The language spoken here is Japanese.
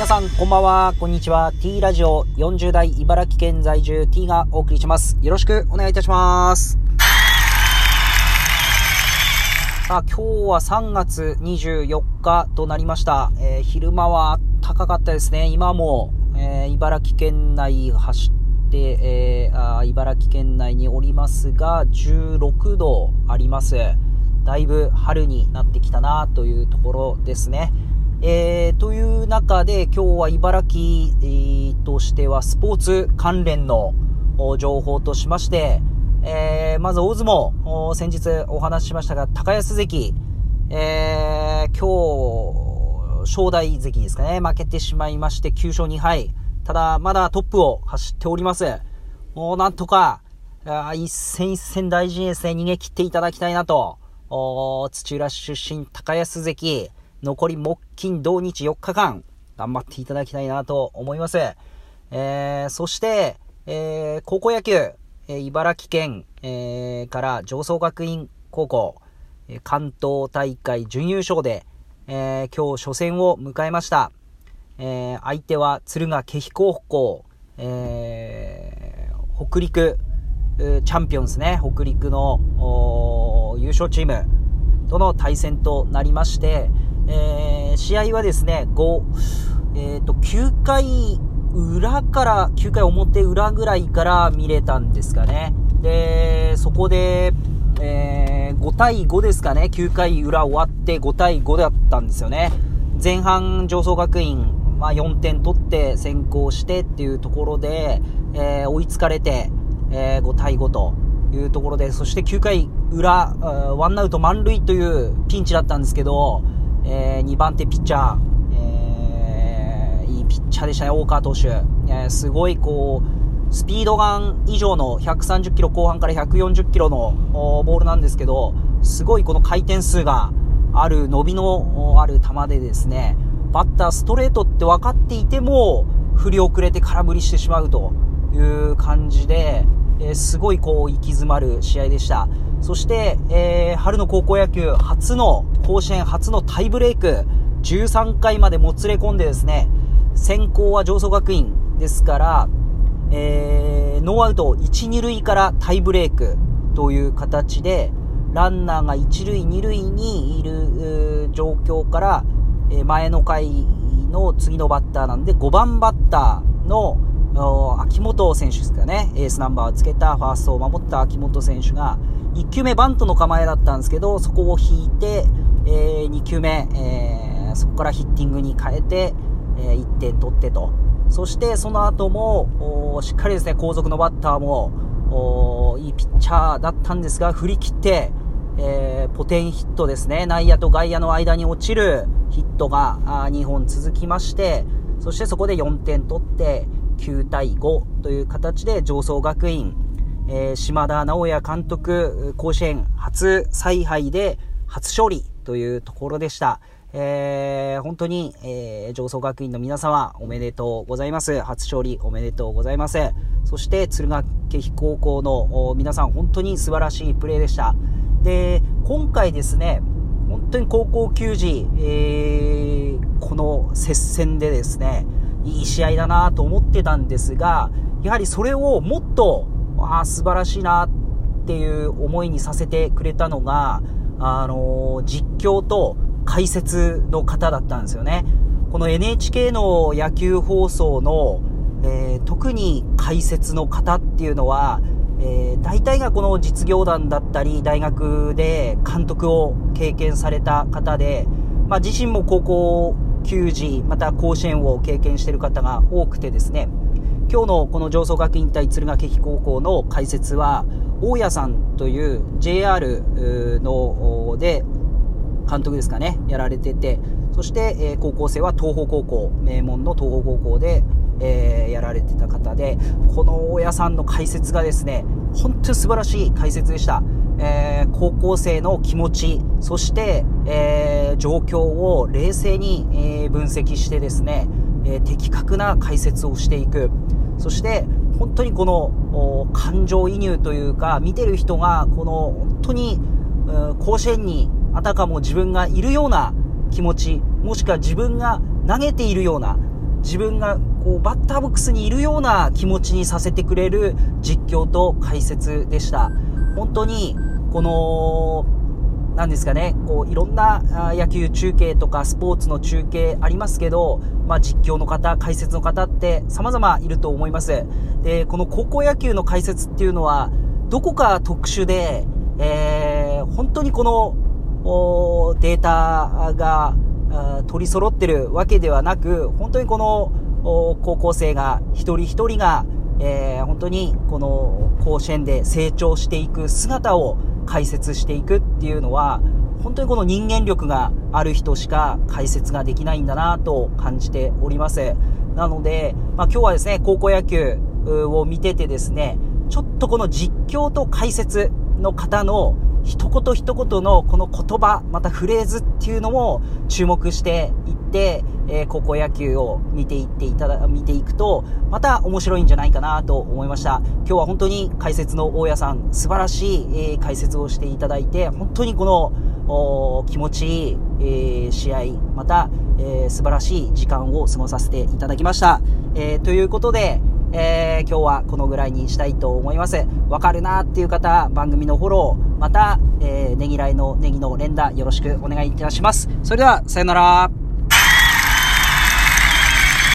皆さん、こんばんは、こんにちは。T ラジオ40代茨城県在住 T がお送りします。よろしくお願いいたします。さあ、今日は3月24日となりました。えー、昼間は高かったですね。今も、えー、茨城県内走って、えー、あ茨城県内におりますが、16度あります。だいぶ春になってきたなというところですね。えー、という中で今日は茨城、えー、としてはスポーツ関連の情報としまして、えー、まず大相撲、先日お話ししましたが、高安関、えー、今日、正代関ですかね、負けてしまいまして9勝2敗。ただ、まだトップを走っております。もうなんとか、一戦一戦大事にですね、逃げ切っていただきたいなと、土浦出身高安関、残り木金土日4日間、頑張っていただきたいなと思います。えー、そして、えー、高校野球、えー、茨城県、えー、から上層学院高校、え、関東大会準優勝で、えー、今日初戦を迎えました。え、相手は敦賀気比高校、え、北陸、チャンピオンですね。北陸の優勝チームとの対戦となりまして、えー、試合はですね、5、えっ、ー、と、9回裏から、9回表裏ぐらいから見れたんですかね。で、そこで、えー、5対5ですかね。9回裏終わって5対5だったんですよね。前半、上層学院、まあ、4点取って先行してっていうところで、えー、追いつかれて、えー、5対5というところで、そして9回裏、ワンアウト満塁というピンチだったんですけど、えー、2番手ピッチャー、えー、いいピッチャーでしたね、大川投手。えー、すごいこう、スピードガン以上の130キロ後半から140キロのボールなんですけど、すごいこの回転数がある、伸びのある球でですね、バッターストレートって分かっていても、振り遅れて空振りしてしまうという感じで、えー、すごいこう、行き詰まる試合でした。そして、えー、春の高校野球初の、甲子園初のタイブレーク、13回までもつれ込んでですね、先行は上層学院ですから、えー、ノーアウト1、2塁からタイブレークという形で、ランナーが1塁、2塁にいる状況から、え前の回の次のバッターなんで、5番バッターの秋元選手ですかね、エースナンバーをつけたファーストを守った秋元選手が、1球目バントの構えだったんですけど、そこを引いて、えー、2球目、えー、そこからヒッティングに変えて、えー、1点取ってと。そしてその後も、しっかりですね、後続のバッターも、いいピッチャーだったんですが、振り切って、えー、ポテンヒットですね。内野と外野の間に落ちるヒットが2本続きまして、そしてそこで4点取って、9対5という形で上層学院、えー、島田直也監督、甲子園初采配で初勝利というところでした。えー、本当に、えー、上層学院の皆様おめでとうございます。初勝利おめでとうございます。そして、敦賀気比高校の皆さん本当に素晴らしいプレーでした。で、今回ですね、本当に高校球児、えー、この接戦でですね、いい試合だなと思ってたんですが、やはりそれをもっとああ素晴らしいなっていう思いにさせてくれたのが、あのー、実況と解説の方だったんですよね。この NHK の野球放送の、えー、特に解説の方っていうのは、えー、大体がこの実業団だったり、大学で監督を経験された方で、まあ、自身も高校球児、また甲子園を経験している方が多くてですね、今日のこの上層学院対敦賀気比高校の解説は、大谷さんという JR ので監督ですかね、やられてて、そして、え、高校生は東邦高校、名門の東邦高校で、え、やられてた方で、この大家さんの解説がですね、本当に素晴らしい解説でした。えー、高校生の気持ち、そして、えー、状況を冷静に、えー、分析してですね、え的確な解説をしていく。そして本当にこの感情移入というか見てる人がこの本当に甲子園にあたかも自分がいるような気持ちもしくは自分が投げているような自分がこうバッターボックスにいるような気持ちにさせてくれる実況と解説でした。本当に、この、なんですかね、こういろんな野球中継とかスポーツの中継ありますけど、まあ、実況の方、解説の方って様々いると思います。で、この高校野球の解説っていうのは、どこか特殊で、えー、本当にこのデータが取り揃ってるわけではなく、本当にこの高校生が一人一人が、えー、本当にこの甲子園で成長していく姿を解説していくっていうのは、本当にこの人間力がある人しか解説ができないんだなと感じております。なので、まあ、今日はですね、高校野球を見ててですね、ちょっとこの実況と解説の方の一言一言のこの言葉、またフレーズっていうのも注目していって、えー、高校野球を見ていっていただ、見ていくと、また面白いんじゃないかなと思いました。今日は本当に解説の大家さん、素晴らしい、えー、解説をしていただいて、本当にこの、気持ちいい、えー、試合、また、えー、素晴らしい時間を過ごさせていただきました。えー、ということで、えー、今日はこのぐらいにしたいと思います。わかるなっていう方、番組のフォロー、また、えー、ねぎらいのネギの連打よろしくお願いいたします。それでは、さよなら。